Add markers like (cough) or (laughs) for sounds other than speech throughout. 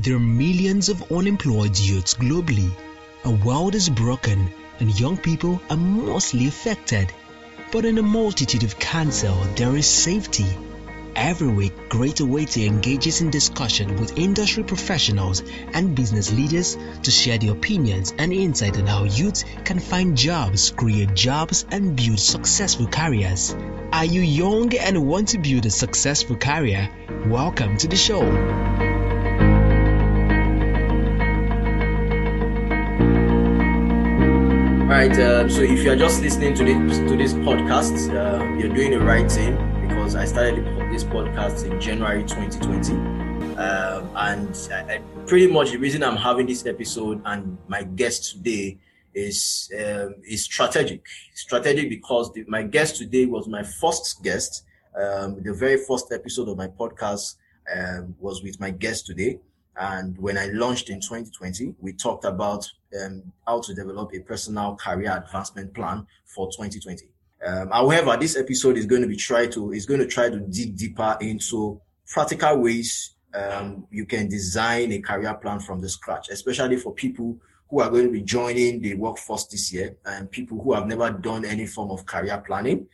There are millions of unemployed youths globally. Our world is broken and young people are mostly affected. But in a multitude of cancer, there is safety. Every week, Greater Waiter engages in discussion with industry professionals and business leaders to share their opinions and insight on how youth can find jobs, create jobs, and build successful careers. Are you young and want to build a successful career? Welcome to the show. Right. Uh, so if you are just listening to this to this podcast, uh, you're doing the right thing because I started this podcast in January 2020, um, and I, pretty much the reason I'm having this episode and my guest today is um, is strategic. Strategic because the, my guest today was my first guest. Um, the very first episode of my podcast um, was with my guest today. And when I launched in 2020, we talked about um, how to develop a personal career advancement plan for 2020. Um, however, this episode is going to be try to is going to try to dig deeper into practical ways um, you can design a career plan from the scratch, especially for people who are going to be joining the workforce this year and people who have never done any form of career planning,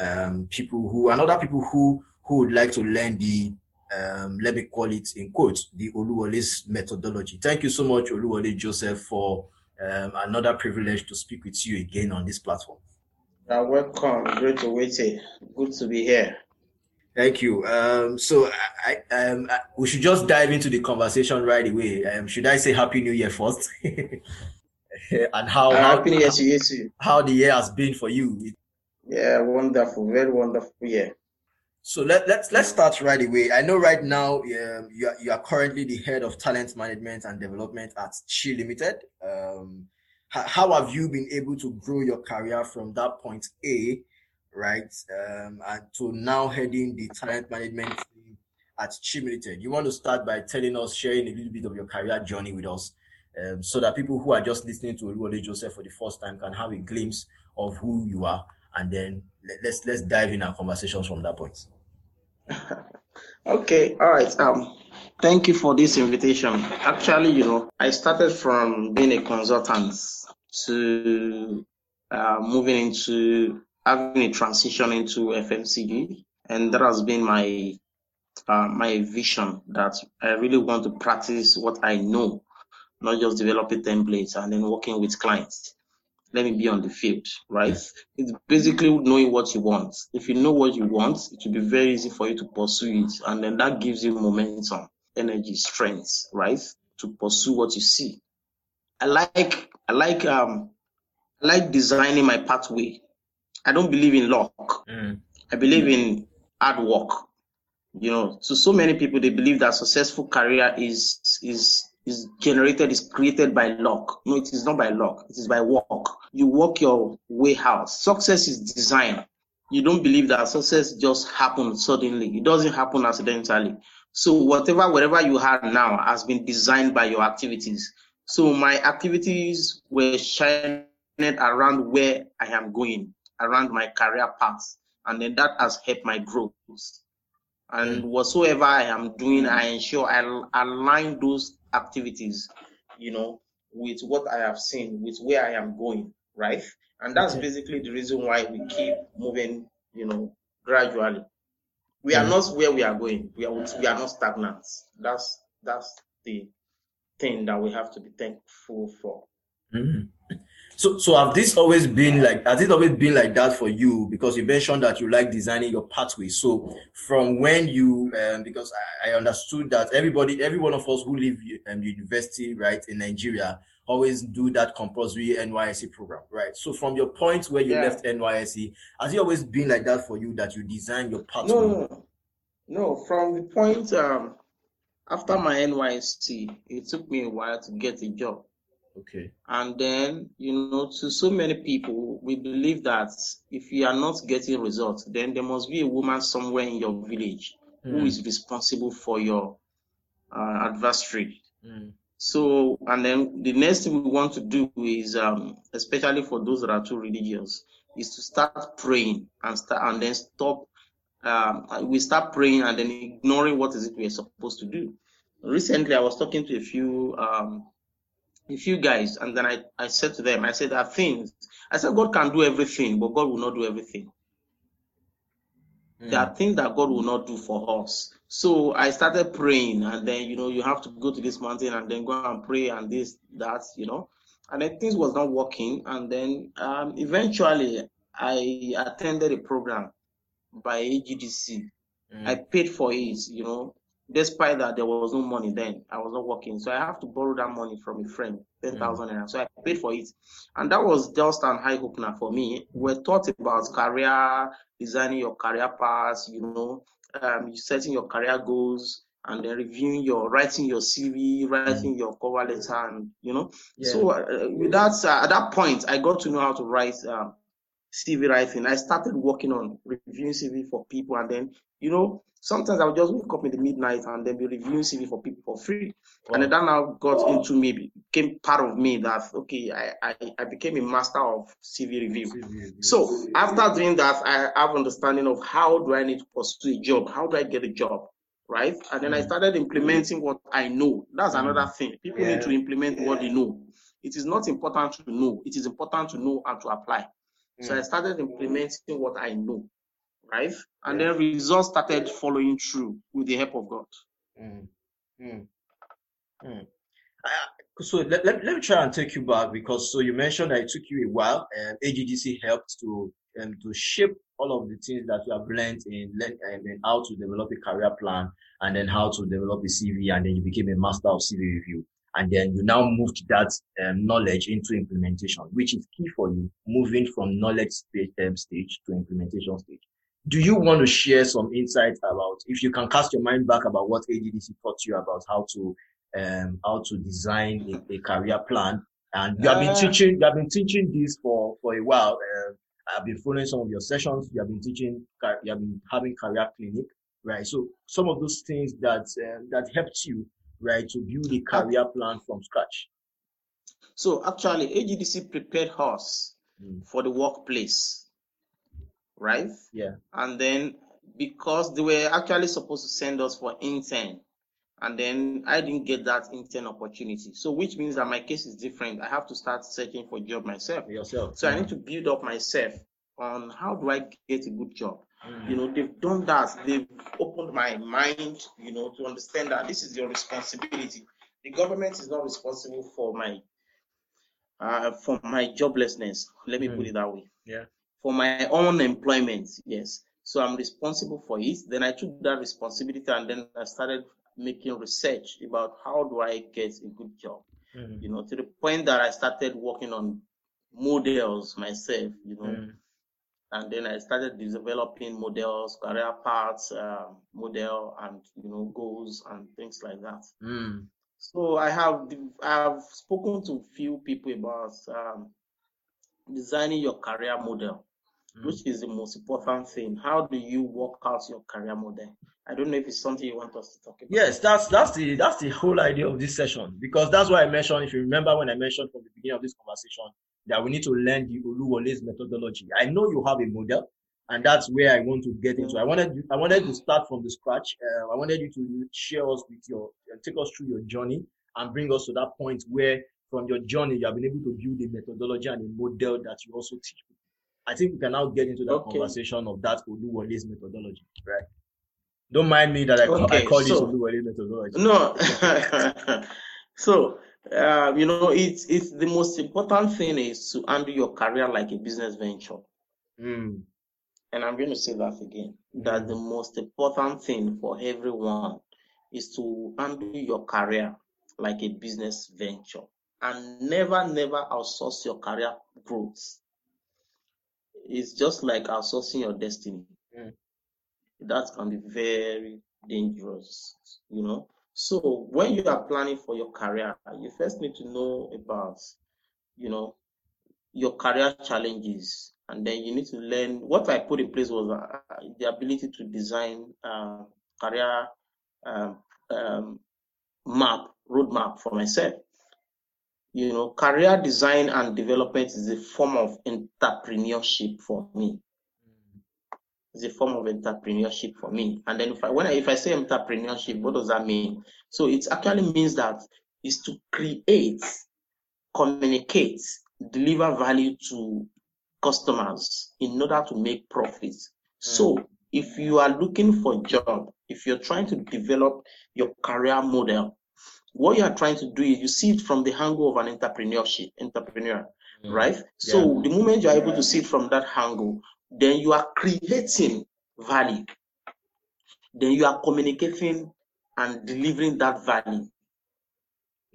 um, people who and other people who who would like to learn the um, let me call it in quotes, the Oluwole's methodology. Thank you so much, Oluwole Joseph, for um, another privilege to speak with you again on this platform. You're welcome. Great to wait. Good to be here. Thank you. Um, so I, um, I, we should just dive into the conversation right away. Um, should I say Happy New Year first? (laughs) and how, Uh, how Happy New Year to you too. how the year has been for you? Yeah, wonderful. Very wonderful year. So let, let's let's start right away. I know right now um, you are, you are currently the head of talent management and development at Chi Limited. Um, h- how have you been able to grow your career from that point A, right, um, and to now heading the talent management team at Chi Limited? You want to start by telling us, sharing a little bit of your career journey with us, um, so that people who are just listening to Oluwole Joseph for the first time can have a glimpse of who you are, and then let's let's dive in our conversations from that point. (laughs) Okay, all right. Um, thank you for this invitation. Actually, you know, I started from being a consultant to uh, moving into having a transition into FMCG, and that has been my uh, my vision that I really want to practice what I know, not just developing templates and then working with clients. Let me be on the field, right? It's basically knowing what you want. If you know what you want, it will be very easy for you to pursue it. And then that gives you momentum, energy, strength, right? To pursue what you see. I like, I like, um, I like designing my pathway. I don't believe in luck. I believe in hard work. You know, to so many people, they believe that successful career is is is generated, is created by luck. No, it is not by luck. It is by work. You work your way out. Success is design. You don't believe that success just happens suddenly. It doesn't happen accidentally. So whatever, whatever you have now has been designed by your activities. So my activities were shining around where I am going, around my career path, and then that has helped my growth. And mm. whatsoever I am doing, I ensure I align those activities, you know, with what I have seen, with where I am going, right? And that's basically the reason why we keep moving, you know, gradually. We are not where we are going. We are we are not stagnant. That's that's the thing that we have to be thankful for. Mhm. So, so have this always been like, has it always been like that for you? Because you mentioned that you like designing your pathway. So from when you, um, because I, I understood that everybody, every one of us who live um, university, right, in Nigeria, always do that compulsory NYSC program, right? So from your point where you Yeah. left NYSC, has it always been like that for you that you design your pathway? No, no, no. From the point um after my NYSC, it took me a while to get a job. Okay. And then, you know, to so many people, we believe that if you are not getting results, then there must be a woman somewhere in your village who Mm. is responsible for your uh, adversary. Mm. So, and then the next thing we want to do is, um, especially for those that are too religious, is to start praying and start and then stop. Um, we start praying and then ignoring what is it we are supposed to do. recently I was talking to a few um, a few guys, and then I, I said to them, I said, there are things. I said, God can do everything, but God will not do everything. Mm. There are things that God will not do for us. So I started praying, and then you know, you have to go to this mountain and then go and pray and this, that, you know. And then things was not working, and then um, eventually I attended a program by AGDC. Mm. I paid for it, you know, despite that there was no money then i was not working so i have to borrow that money from a friend 10,000 mm. so i paid for it and that was just an eye opener for me we're taught about career designing your career paths you know um, setting your career goals and then reviewing your writing your cv writing mm. your cover letter and you know yeah. so uh, with that uh, at that point i got to know how to write um, CV writing. I started working on reviewing CV for people, and then you know sometimes I would just wake up in the midnight and then be reviewing CV for people for free. Wow. And then that now got into me, became part of me that okay, I, I, I became a master of CV review. CV review. So after doing that, I have understanding of how do I need to pursue a job, how do I get a job, right? And then mm. I started implementing what I know. That's mm. another thing. People yeah. need to implement what they know. It is not important to know, it is important to know and to apply. Mm. So I started implementing what I know right? And then results started following through with the help of God. Mm. Mm. Mm. Uh, so let, let, let me try and take you back because so you mentioned that it took you a while and AGDC helped to um, to shape all of the things that you have learned in and then how to develop a career plan and then how to develop a CV and then you became a master of CV review and then you now moved that um, knowledge into implementation, which is key for you moving from knowledge stage, um, stage to implementation stage do you want to share some insights about if you can cast your mind back about what AGDC taught you about how to um, how to design a, a, career plan? And you have been uh, teaching you have been teaching this for for a while uh, I've been following some of your sessions you have been teaching you have been having career clinic right? So some of those things that uh, that helped you right to build a career plan from scratch. So actually AGDC prepared us mm. for the workplace right? Yeah. And then because they were actually supposed to send us for intern, and then I didn't get that intern opportunity. So which means that my case is different. I have to start searching for a job myself. Yourself. So I need to build up myself on how do I get a good job. Mm. You know, they've done that. They've opened my mind, you know, to understand that this is your responsibility. The government is not responsible for my uh, for my joblessness. Let me mm. put it that way. Yeah for my own employment. Yes. So I'm responsible for it. Then I took that responsibility and then I started making research about how do I get a good job. Mm-hmm. You know, to the point that I started working on models myself, you know. Mm. And then I started developing models, career paths, uh, model, and you know goals and things like that. Mm. So I have I have spoken to few people about um, designing your career model mm. which is the most important thing. How do you work out your career model? I don't know if it's something you want us to talk about. Yes, that's that's the that's the whole idea of this session because that's why I mentioned. If you remember when I mentioned from the beginning of this conversation that we need to learn the Oluwole's methodology. I know you have a model, and that's where I want to get into. I wanted I wanted to start from the scratch. Uh, I wanted you to share us with your uh, take us through your journey and bring us to that point where from your journey you have been able to build a methodology and a model that you also teach people. I think we can now get into that okay. conversation of that Oluwole's methodology, right? Don't mind me that I, okay, I call so, this Oluwole's methodology. No. (laughs) so, uh, you know, it's, it's the most important thing is to handle your career like a business venture. Mm. And I'm going to say that again, mm. that the most important thing for everyone is to handle your career like a business venture and never, never outsource your career growth it's just like outsourcing your destiny. Mm. That can be very dangerous, you know. So when you are planning for your career, you first need to know about, you know, your career challenges, and then you need to learn. What I put in place was uh, the ability to design uh, career um, um, map, roadmap for myself you know, career design and development is a form of entrepreneurship for me. It's a form of entrepreneurship for me. And then if I when I, if I say entrepreneurship, what does that mean? So it actually means that is to create, communicate, deliver value to customers in order to make profits. So mm. if you are looking for a job, if you're trying to develop your career model, what you are trying to do is you see it from the angle of an entrepreneurship entrepreneur, mm. right? So the moment you are able to see it from that angle, then you are creating value. Then you are communicating and delivering that value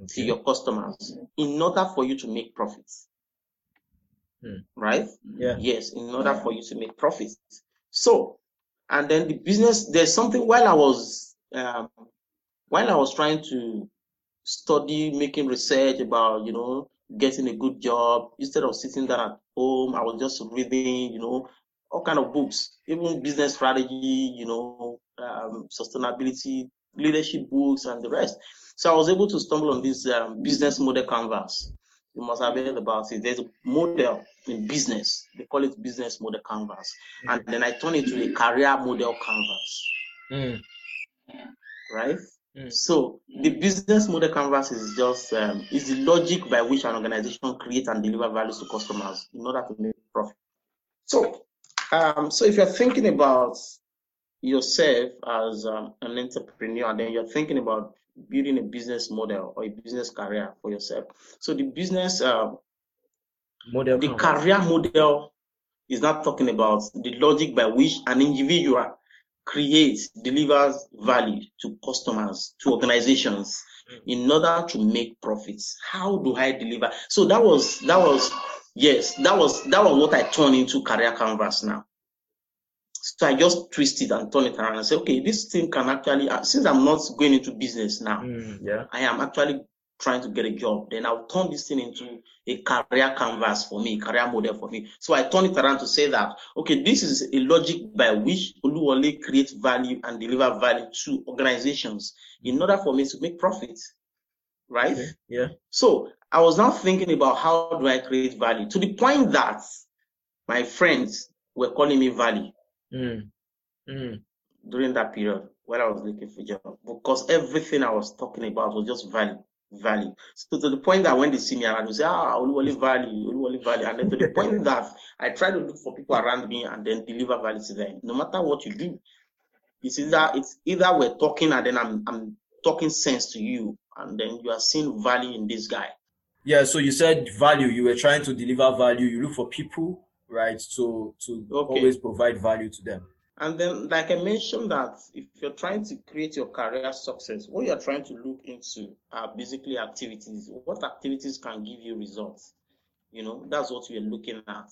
okay. to your customers in order for you to make profits. Hmm. Right? Yeah. Yes, in order for you to make profits. So, and then the business, there's something while I was um, while I was trying to study, making research about, you know, getting a good job, instead of sitting down at home, I was just reading, you know, all kind of books, even business strategy, you know, um, sustainability, leadership books, and the rest. So I was able to stumble on this um, business model canvas. You must have heard about it. There's a model in business. They call it business model canvas. And then I turn it to a career model canvas. Mm. Right? Mm. So the business model canvas is just um, is the logic by which an organization creates and deliver values to customers in order to make profit. So, um, so if you're thinking about yourself as um, an entrepreneur, and then you're thinking about building a business model or a business career for yourself. So the business uh, model, the career model is not talking about the logic by which an individual creates, delivers value to customers, to organizations mm. in order to make profits. How do I deliver? So that was that was yes, that was that was what I turned into career canvas now. So I just twist it and turn it around and say, okay, this thing can actually, uh, since I'm not going into business now, mm, yeah. I am actually trying to get a job. Then I'll turn this thing into a career canvas for me, career model for me. So I turn it around to say that, okay, this is a logic by which Oluwole creates value and deliver value to organizations in order for me to make profit. Right? Okay. Yeah. So I was now thinking about how do I create value to the point that my friends were calling me value. Mm. Mm. during that period when I was looking for job because everything I was talking about was just value, value. So to the point that when they see me around, they say, ah, only value, only value. And then to the point that (laughs) I try to look for people around me and then deliver value to them. No matter what you do, it's either it's either we're talking and then I'm I'm talking sense to you, and then you are seeing value in this guy. Yeah, so you said value, you were trying to deliver value, you look for people right? To to okay. always provide value to them. And then, like I mentioned, that if you're trying to create your career success, what you're trying to look into are basically activities. What activities can give you results? You know, that's what we're looking at.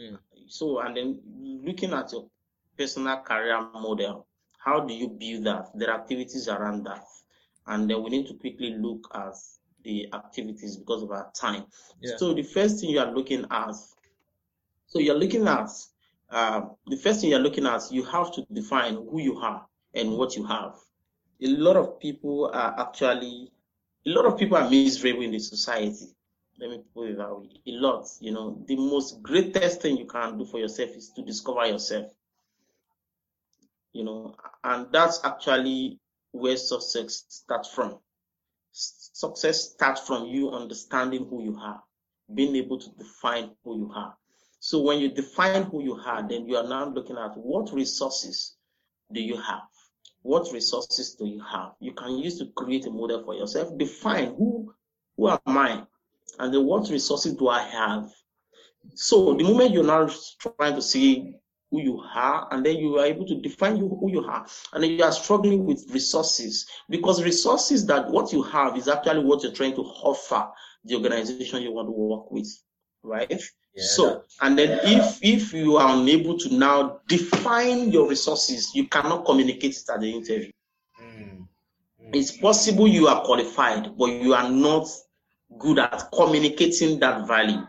Mm. So, and then looking at your personal career model, how do you build that? There are activities around that. And then we need to quickly look at the activities because of our time. Yeah. So, the first thing you are looking at so you're looking at uh, the first thing you're looking at, you have to define who you are and what you have. A lot of people are actually, a lot of people are miserable in the society. Let me put it that way. A lot, you know, the most greatest thing you can do for yourself is to discover yourself. You know, and that's actually where success starts from. Success starts from you understanding who you are, being able to define who you are. So when you define who you are, then you are now looking at what resources do you have? What resources do you have? You can use to create a model for yourself. Define who who am I? And then what resources do I have? So the moment you're now trying to see who you are, and then you are able to define you, who you are, and then you are struggling with resources because resources that what you have is actually what you're trying to offer the organization you want to work with, right? so, and then if if you are unable to now define your resources, you cannot communicate it at the interview. Mm. Mm. It's possible you are qualified, but you are not good at communicating that value.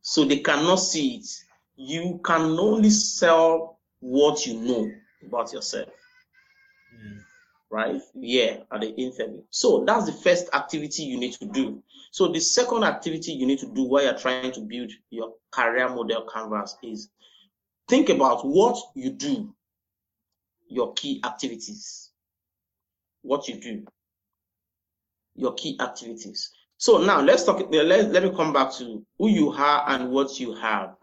So they cannot see it. You can only sell what you know about yourself. Mm right? Yeah, at the interview. So that's the first activity you need to do. So the second activity you need to do while you're trying to build your career model canvas is think about what you do your key activities. What you do. Your key activities. So now let's talk. Let, let me come back to who you are and what you have.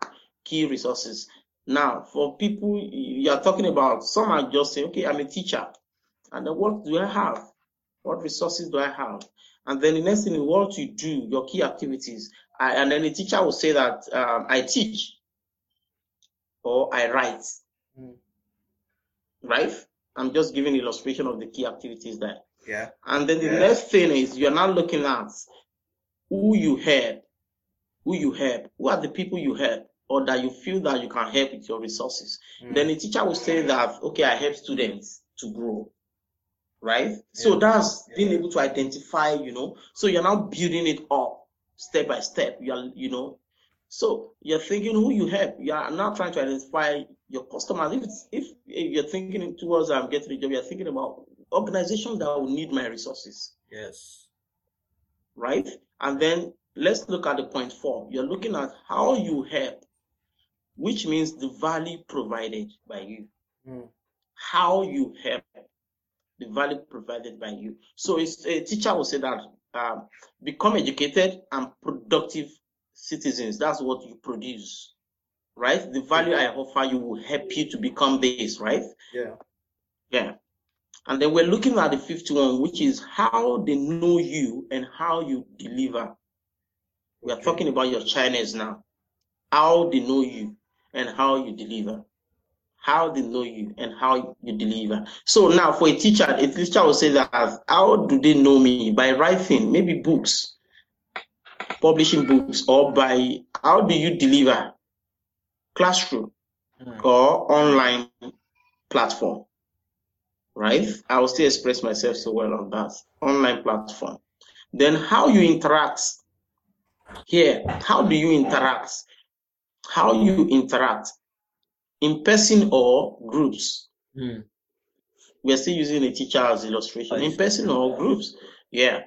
Key resources. Now, for people you are talking about, some are just saying, okay, I'm a teacher. And then what do I have? What resources do I have? And then the next thing is what you do, your key activities. I, and then the teacher will say that um, I teach or I write. Mm. Right? I'm just giving illustration of the key activities there. Yeah. And then the yeah. next thing is you're now looking at who you help, who you help, who are the people you help, or that you feel that you can help with your resources. Mm. Then the teacher will say that, okay, I help students to grow. Right? Yeah. So that's yeah. being able to identify, you know, so you're now building it up step by step. You're, you know, so you're thinking who you help. You are now trying to identify your customers. If if, if you're thinking towards I'm um, getting a job, you're thinking about organizations that will need my resources. Yes. Right? And then let's look at the point four. You're looking at how you help, which means the value provided by you. Mm. How you help, the value provided by you. So it's, a teacher will say that um, become educated and productive citizens. That's what you produce, right? The value I offer you will help you to become this, right? Yeah. Yeah. And then we're looking at the fifth one, which is how they know you and how you deliver. We are talking about your Chinese now. How they know you and how you deliver. How they know you and how you deliver. So now for a teacher, a teacher will say that how do they know me? By writing, maybe books, publishing books, or by how do you deliver? Classroom mm. or online platform right? I will still express myself so well on that online platform. Then how you interact here, how do you interact? How you interact in person or groups? Mm. We're still using a teacher as illustration. In person or groups, yeah.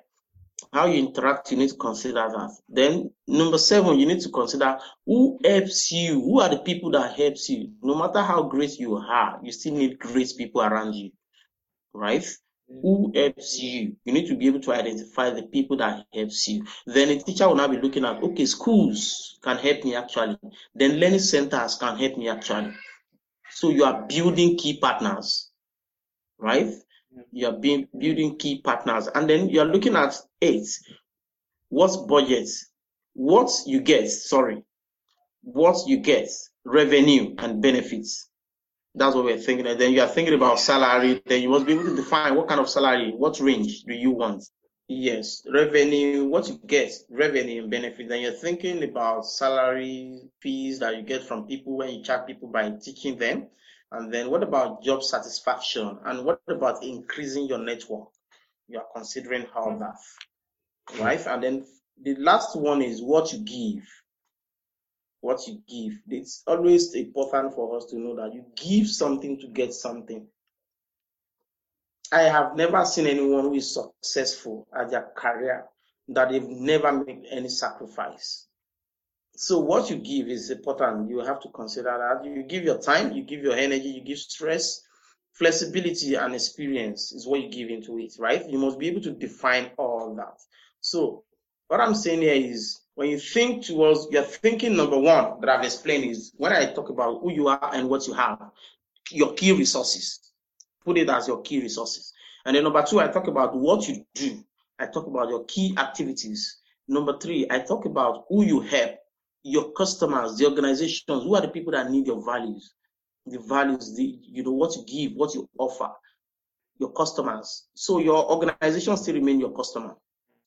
How you interact, you need to consider that. Then number seven, you need to consider who helps you. Who are the people that helps you? No matter how great you are, you still need great people around you right? Who helps you? You need to be able to identify the people that helps you. Then a teacher will now be looking at, okay, schools can help me actually. Then learning centers can help me actually. So you are building key partners, right? You are being, building key partners. And then you are looking at eight. What's budget? What you get, sorry. What you get, revenue and benefits. That's what we're thinking. And then you are thinking about salary. Then you must be able to define what kind of salary, what range do you want? Yes, revenue, what you get, revenue and benefit. Then you're thinking about salary fees that you get from people when you charge people by teaching them. And then what about job satisfaction? And what about increasing your network? You are considering all that, right? And then the last one is what you give what you give. It's always important for us to know that you give something to get something. I have never seen anyone who is successful at their career that they've never made any sacrifice. So what you give is important. You have to consider that you give your time, you give your energy, you give stress, flexibility and experience is what you give into it, right? You must be able to define all that. So what I'm saying here is when you think towards, you're thinking number one that I've explained is when I talk about who you are and what you have, your key resources. Put it as your key resources. And then number two, I talk about what you do. I talk about your key activities. Number three, I talk about who you help, your customers, the organizations, who are the people that need your values, the values, the you know what you give, what you offer, your customers. So your organization still remain your customer.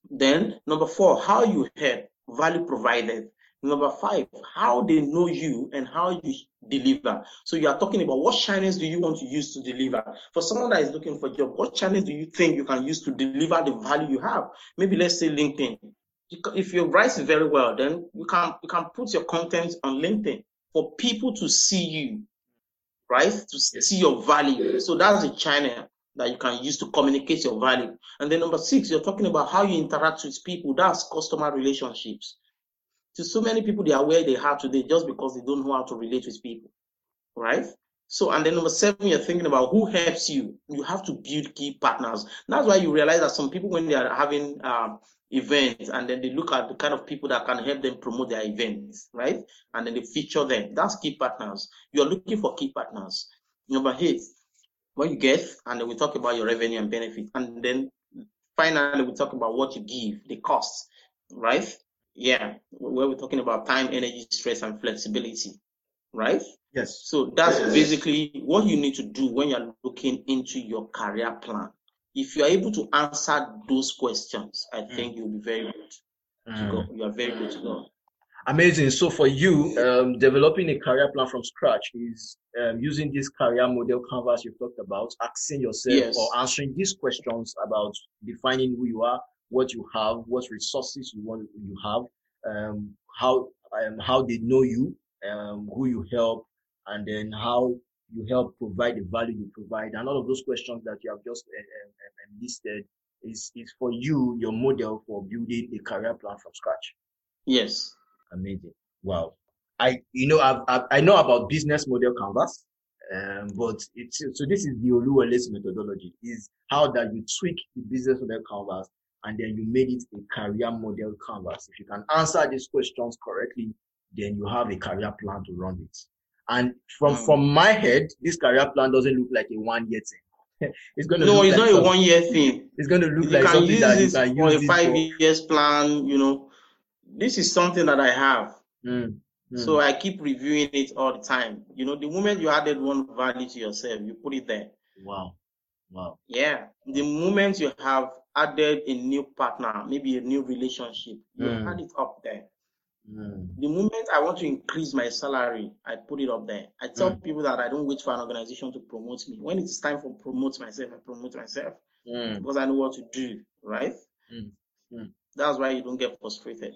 Then number four, how you help value provided. Number five, how they know you and how you deliver. So you are talking about what channels do you want to use to deliver? For someone that is looking for a job, what channels do you think you can use to deliver the value you have? Maybe let's say LinkedIn. If you write very well, then you can you can put your content on LinkedIn for people to see you, right? To see your value. So that's a channel that you can use to communicate your value. And then number six, you're talking about how you interact with people. That's customer relationships. To so many people, they are where they are today just because they don't know how to relate with people, right? So, and then number seven, you're thinking about who helps you. You have to build key partners. That's why you realize that some people, when they are having um, events, and then they look at the kind of people that can help them promote their events, right? And then they feature them. That's key partners. You're looking for key partners. Number eight, when you get, and then we talk about your revenue and benefit, and then finally we talk about what you give, the cost, right? Yeah, where we're talking about time, energy, stress, and flexibility, right? Yes. So that's basically what you need to do when you're looking into your career plan. If you're able to answer those questions, I Mm. think you'll be very good to go. You are very good to go. Amazing. So for you, um, developing a career plan from scratch is um, using this career model canvas you talked about, asking yourself Yes. or answering these questions about defining who you are, what you have, what resources you want you have, um, how um, how they know you, um, who you help, and then how you help provide the value you provide, and all of those questions that you have just uh, uh, listed is is for you your model for building a career plan from scratch. Yes. Amazing. Wow. I, you know, I've, I've, I know about business model canvas, um, but it's, so this is the Oluwole's methodology is how that you tweak the business model canvas and then you made it a career model canvas. If you can answer these questions correctly, then you have a career plan to run it. And from, Mm. from my head, this career plan doesn't look like a one year thing. (laughs) it's going to No, look it's like not a one year thing. It's going to look You like can something use that you can for a five years plan, you know. This is something that I have. Mm, mm. So I keep reviewing it all the time. You know, the moment you added one value to yourself, you put it there. wow. Wow. Yeah. The moment you have added a new partner, maybe a new relationship, you Mm. add it up there. Mm, The moment I want to increase my salary, I put it up there. I tell Mm. people that I don't wait for an organization to promote me. When it's time for promote myself, I promote myself mm. because I know what to do, right? Mm. Mm. That's why you don't get frustrated.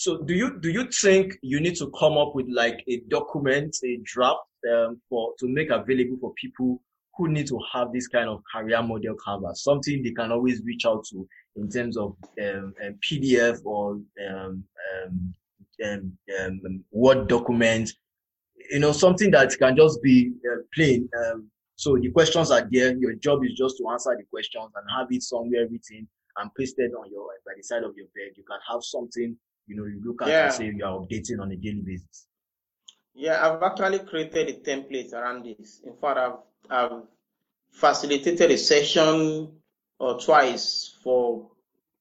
So do you do you think you need to come up with like a document, a draft um, for to make available for people who need to have this kind of career model cover, something they can always reach out to in terms of um, PDF or um, um, um, um, Word document, you know, something that can just be uh, plain. So the questions are there. Your job is just to answer the questions and have it somewhere written and pasted on your by the side of your bed. You can have something you know you look at Yeah. and say you are updating on a daily basis. Yeah, I've actually created a template around this. In fact, I've, I've facilitated a session or twice for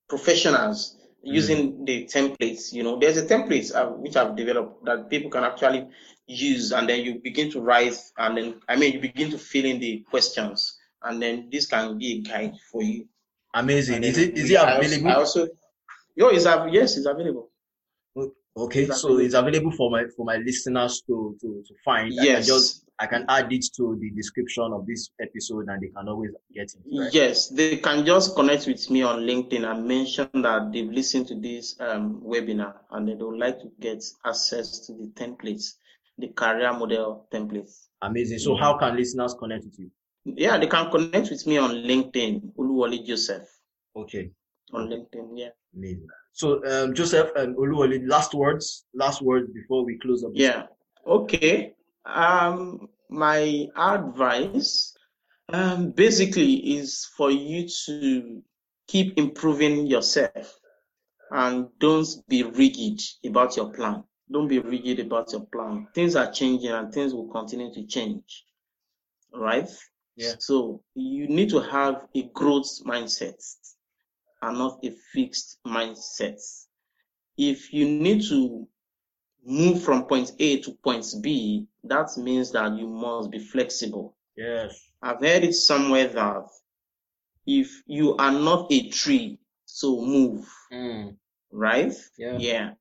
professionals using the templates. You know, there's a template uh, which I've developed that people can actually use, and then you begin to write, and then I mean, you begin to fill in the questions, and then this can be a guide for you. Amazing. Is it is it available? I also, yo, is av- yes, it's available. Okay, It's so it's available for my for my listeners to to to find. I Yes. just I can add it to the description of this episode and they can always get it. Right? Yes, they can just connect with me on LinkedIn and mention that they've listened to this um, webinar and they would like to get access to the templates, the career model templates. Amazing. So how can listeners connect with you? Yeah, they can connect with me on LinkedIn, Oluwole Joseph Okay. on LinkedIn. Yeah. Amazing. So um Joseph and Oluwole, last words, last words before we close up. Yeah. Okay. Um, my advice, um, basically is for you to keep improving yourself and don't be rigid about your plan. Don't be rigid about your plan. Things are changing and things will continue to change. Right? Yeah. So you need to have a growth mindset and not a fixed mindset. If you need to move from point A to point B, that means that you must be flexible. Yes. I've heard it somewhere that if you are not a tree, so move, Mm, right? yeah. Yeah.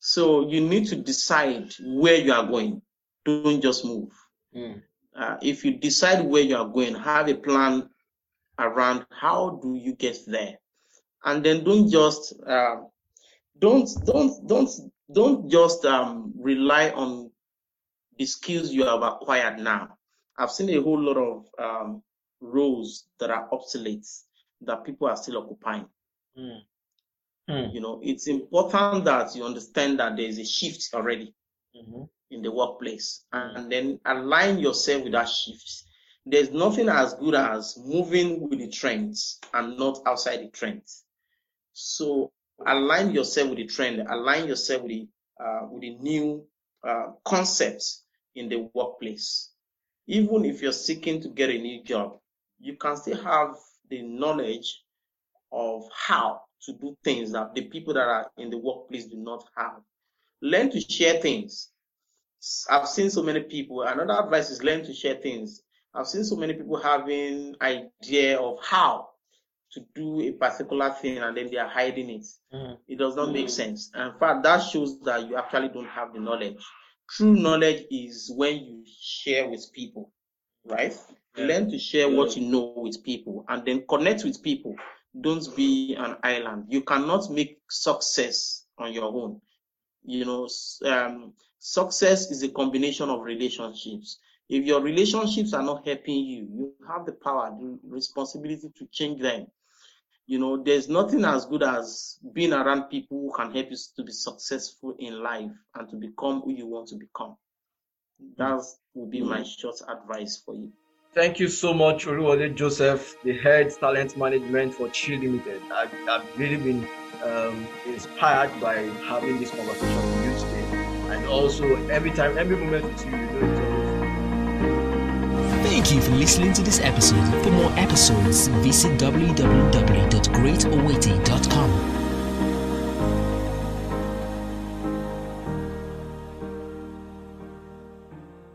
So you need to decide where you are going. Don't just move. Mm, Uh, if you decide where you are going, have a plan around how do you get there, and then don't just uh, don't don't don't don't just um, rely on the skills you have acquired now. I've seen a whole lot of um, roles that are obsolete that people are still occupying. mm, mm, You know, it's important that you understand that there is a shift already. mm-hmm. in the workplace and then align yourself with that shift. There's nothing as good as moving with the trends and not outside the trends. So align yourself with the trend, align yourself with the, uh, with the new uh, concepts in the workplace. Even if you're seeking to get a new job, you can still have the knowledge of how to do things that the people that are in the workplace do not have. Learn to share things. I've seen so many people. Another advice is learn to share things. I've seen so many people having idea of how to do a particular thing and then they are hiding it. Mm. It does not mm. make sense. In fact, that shows that you actually don't have the knowledge. True knowledge is when you share with people, right? Yeah. Learn to share yeah. what you know with people and then connect with people. Don't be an island. You cannot make success on your own. You know, um, success is a combination of relationships. If your relationships are not helping you, you have the power, the responsibility to change them. You know, there's nothing as good as being around people who can help you to be successful in life and to become who you want to become. That would be my short advice for you. Thank you so much, Oluwole Joseph, the head talent management for Chi Limited. I've, I've really been um, inspired by having this conversation with you today. And also, every time, every moment with you, you know Thank you for listening to this episode. For more episodes, visit www.greatowaiting.com.